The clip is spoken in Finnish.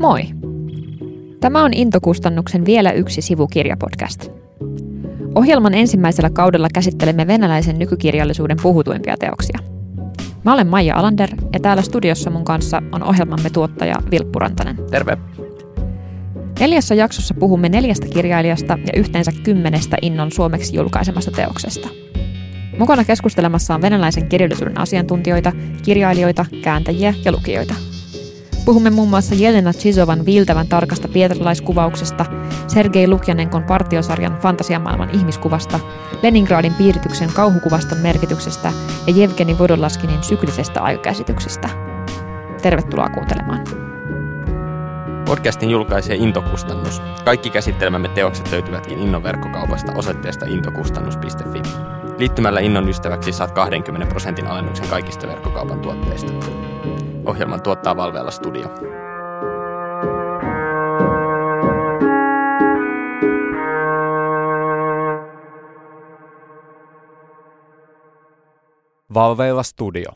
Moi! Tämä on Intokustannuksen vielä yksi sivukirjapodcast. Ohjelman ensimmäisellä kaudella käsittelemme venäläisen nykykirjallisuuden puhutuimpia teoksia. Mä olen Maija Alander ja täällä studiossa mun kanssa on ohjelmamme tuottaja Vilppu Rantanen. Terve! Neljässä jaksossa puhumme neljästä kirjailijasta ja yhteensä kymmenestä Innon suomeksi julkaisemasta teoksesta. Mukana keskustelemassa on venäläisen kirjallisuuden asiantuntijoita, kirjailijoita, kääntäjiä ja lukijoita – Puhumme muun muassa Jelena Chisovan viiltävän tarkasta pietarlaiskuvauksesta, Sergei Lukjanenkon partiosarjan fantasiamaailman ihmiskuvasta, Leningradin piirityksen kauhukuvaston merkityksestä ja Jevgeni Vodolaskinin syklisestä aikakäsityksestä. Tervetuloa kuuntelemaan. Podcastin julkaisee Intokustannus. Kaikki käsittelemämme teokset löytyvätkin Innon verkkokaupasta osoitteesta intokustannus.fi. Liittymällä Innon ystäväksi saat 20 prosentin alennuksen kaikista verkkokaupan tuotteista. Ohjelman tuottaa Valvealla Studio. Valveilla Studio.